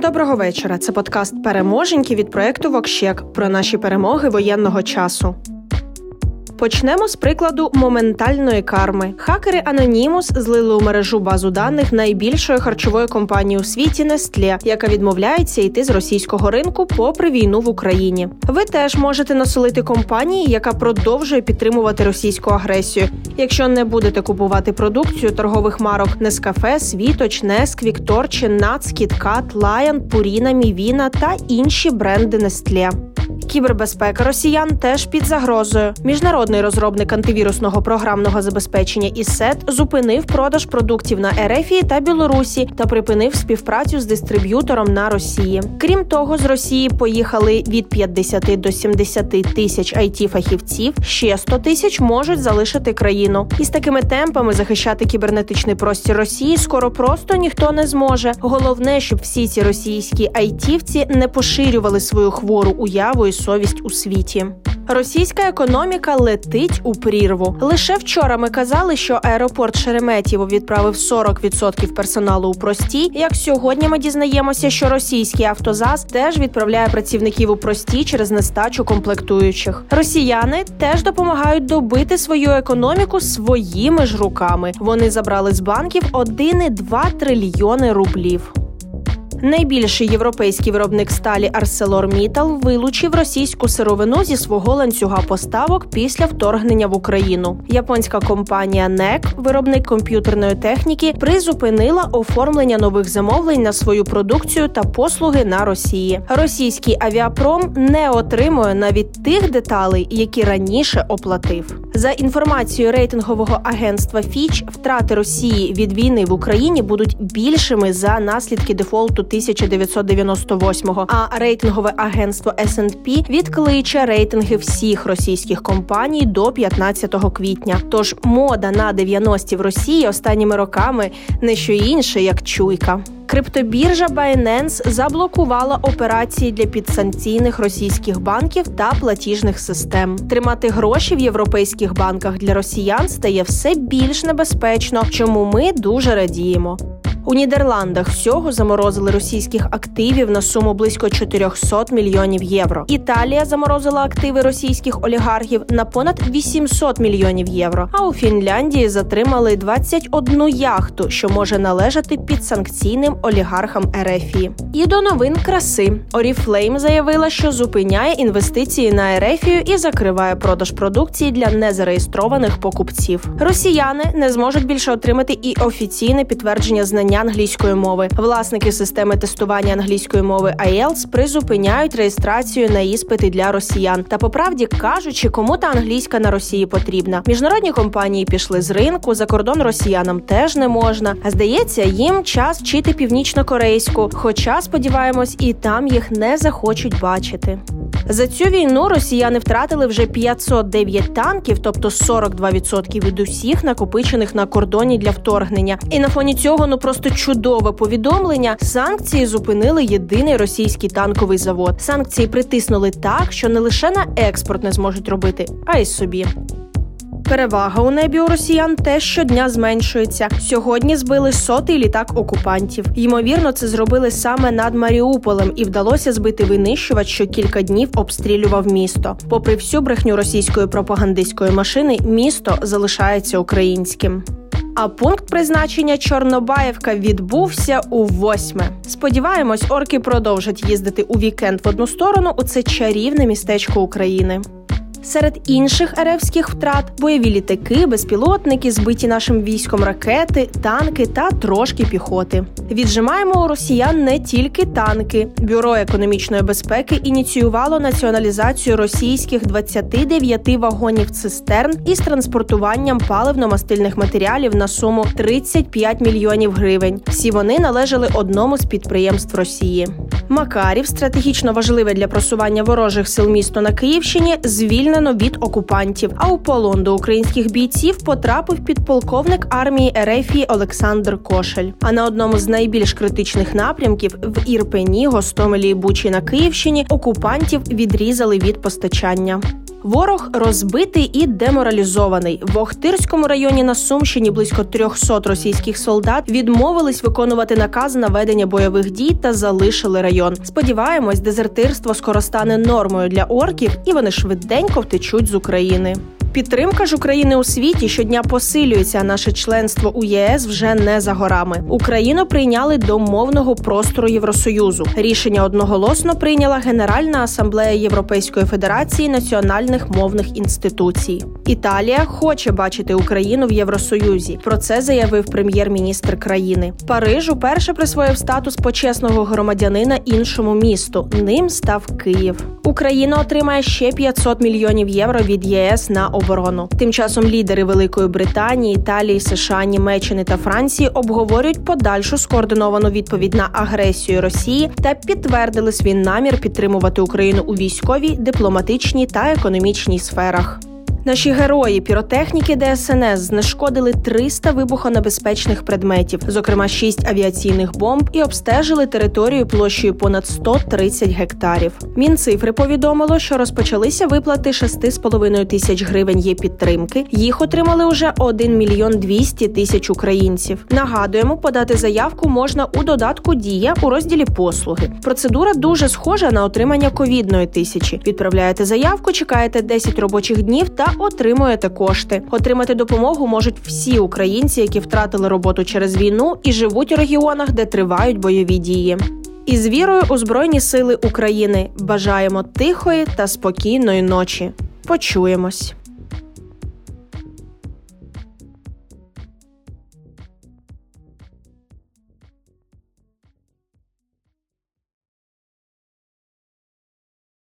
Доброго вечора. Це подкаст Переможеньки від проекту VoxCheck про наші перемоги воєнного часу. Почнемо з прикладу моментальної карми. Хакери Anonymous злили у мережу базу даних найбільшої харчової компанії у світі Nestle, яка відмовляється йти з російського ринку попри війну в Україні. Ви теж можете насолити компанії, яка продовжує підтримувати російську агресію. Якщо не будете купувати продукцію торгових марок Nescafe, Світоч, Nesquik, Торчин, Nuts, KitKat, Lion, Purina, Мівіна та інші бренди Nestle. Кібербезпека росіян теж під загрозою. Міжнародний розробник антивірусного програмного забезпечення ІСЕТ зупинив продаж продуктів на Ерефії та Білорусі та припинив співпрацю з дистриб'ютором на Росії. Крім того, з Росії поїхали від 50 до 70 тисяч it фахівців. Ще 100 тисяч можуть залишити країну. І з такими темпами захищати кібернетичний простір Росії скоро просто ніхто не зможе. Головне, щоб всі ці російські айтівці не поширювали свою хвору уяву і совість у світі. Російська економіка летить у прірву. Лише вчора ми казали, що аеропорт Шереметєво відправив 40% персоналу у прості. Як сьогодні ми дізнаємося, що російський автозаз теж відправляє працівників у прості через нестачу комплектуючих. Росіяни теж допомагають добити свою економіку своїми ж руками. Вони забрали з банків 1,2 трильйони рублів. Найбільший європейський виробник сталі ArcelorMittal вилучив російську сировину зі свого ланцюга поставок після вторгнення в Україну. Японська компанія NEC, виробник комп'ютерної техніки, призупинила оформлення нових замовлень на свою продукцію та послуги на Росії. Російський авіапром не отримує навіть тих деталей, які раніше оплатив. За інформацією рейтингового агентства Fitch, втрати Росії від війни в Україні будуть більшими за наслідки дефолту 1998-го, А рейтингове агентство S&P відкличе рейтинги всіх російських компаній до 15 квітня. Тож мода на 90-ті в Росії останніми роками не що інше, як чуйка. Криптобіржа Binance заблокувала операції для підсанкційних російських банків та платіжних систем. Тримати гроші в європейських банках для росіян стає все більш небезпечно, чому ми дуже радіємо. У Нідерландах всього заморозили російських активів на суму близько 400 мільйонів євро. Італія заморозила активи російських олігархів на понад 800 мільйонів євро. А у Фінляндії затримали 21 яхту, що може належати підсанкційним олігархам Ерефії. І до новин краси Oriflame заявила, що зупиняє інвестиції на Ерефію і закриває продаж продукції для незареєстрованих покупців. Росіяни не зможуть більше отримати і офіційне підтвердження знання англійської мови. Власники системи тестування англійської мови IELTS призупиняють реєстрацію на іспити для росіян. Та по правді кажучи, кому та англійська на Росії потрібна. Міжнародні компанії пішли з ринку, за кордон росіянам теж не можна. А здається, їм час вчити північно-корейську. Хоча сподіваємось, і там їх не захочуть бачити. За цю війну росіяни втратили вже 509 танків, тобто 42% від усіх накопичених на кордоні для вторгнення. І на фоні цього ну просто чудове повідомлення. Санкції зупинили єдиний російський танковий завод. Санкції притиснули так, що не лише на експорт не зможуть робити, а й собі. Перевага у небі у росіян теж щодня зменшується. Сьогодні збили сотий літак окупантів. Ймовірно, це зробили саме над Маріуполем, і вдалося збити винищувач, що кілька днів обстрілював місто. Попри всю брехню російської пропагандистської машини, місто залишається українським. А пункт призначення Чорнобаївка відбувся у восьме. Сподіваємось, орки продовжать їздити у вікенд в одну сторону у це чарівне містечко України. Серед інших еревських втрат бойові літаки, безпілотники, збиті нашим військом ракети, танки та трошки піхоти. Віджимаємо у росіян не тільки танки. Бюро економічної безпеки ініціювало націоналізацію російських 29 вагонів цистерн із транспортуванням паливно-мастильних матеріалів на суму 35 мільйонів гривень. Всі вони належали одному з підприємств Росії. Макарів, стратегічно важливе для просування ворожих сил місто на Київщині, звільнено від окупантів. А у полон до українських бійців потрапив підполковник армії Ерефії Олександр Кошель. А на одному з найбільш критичних напрямків в Ірпені, Гостомелі і Бучі на Київщині окупантів відрізали від постачання. Ворог розбитий і деморалізований. В Охтирському районі на Сумщині близько 300 російських солдат відмовились виконувати наказ на ведення бойових дій та залишили район. Сподіваємось, дезертирство скоро стане нормою для орків, і вони швиденько втечуть з України. Підтримка ж України у світі щодня посилюється. Наше членство у ЄС вже не за горами. Україну прийняли до мовного простору Євросоюзу. Рішення одноголосно прийняла Генеральна асамблея Європейської федерації національних мовних інституцій. Італія хоче бачити Україну в Євросоюзі. Про це заявив прем'єр-міністр країни. Париж уперше присвоїв статус почесного громадянина іншому місту. Ним став Київ. Україна отримає ще 500 мільйонів євро від ЄС на оборону. Тим часом лідери Великої Британії, Італії, США, Німеччини та Франції обговорюють подальшу скоординовану відповідь на агресію Росії та підтвердили свій намір підтримувати Україну у військовій, дипломатичній та економічній сферах. Наші герої піротехніки ДСНС знешкодили 300 вибухонебезпечних предметів, зокрема 6 авіаційних бомб, і обстежили територію площею понад 130 гектарів. Мінцифри повідомило, що розпочалися виплати 6,5 тисяч гривень є підтримки. Їх отримали уже 1 мільйон 200 тисяч українців. Нагадуємо, подати заявку можна у додатку Дія у розділі послуги. Процедура дуже схожа на отримання ковідної тисячі. Відправляєте заявку, чекаєте 10 робочих днів та отримуєте кошти. Отримати допомогу можуть всі українці, які втратили роботу через війну і живуть у регіонах, де тривають бойові дії. І з вірою у Збройні Сили України бажаємо тихої та спокійної ночі. Почуємось.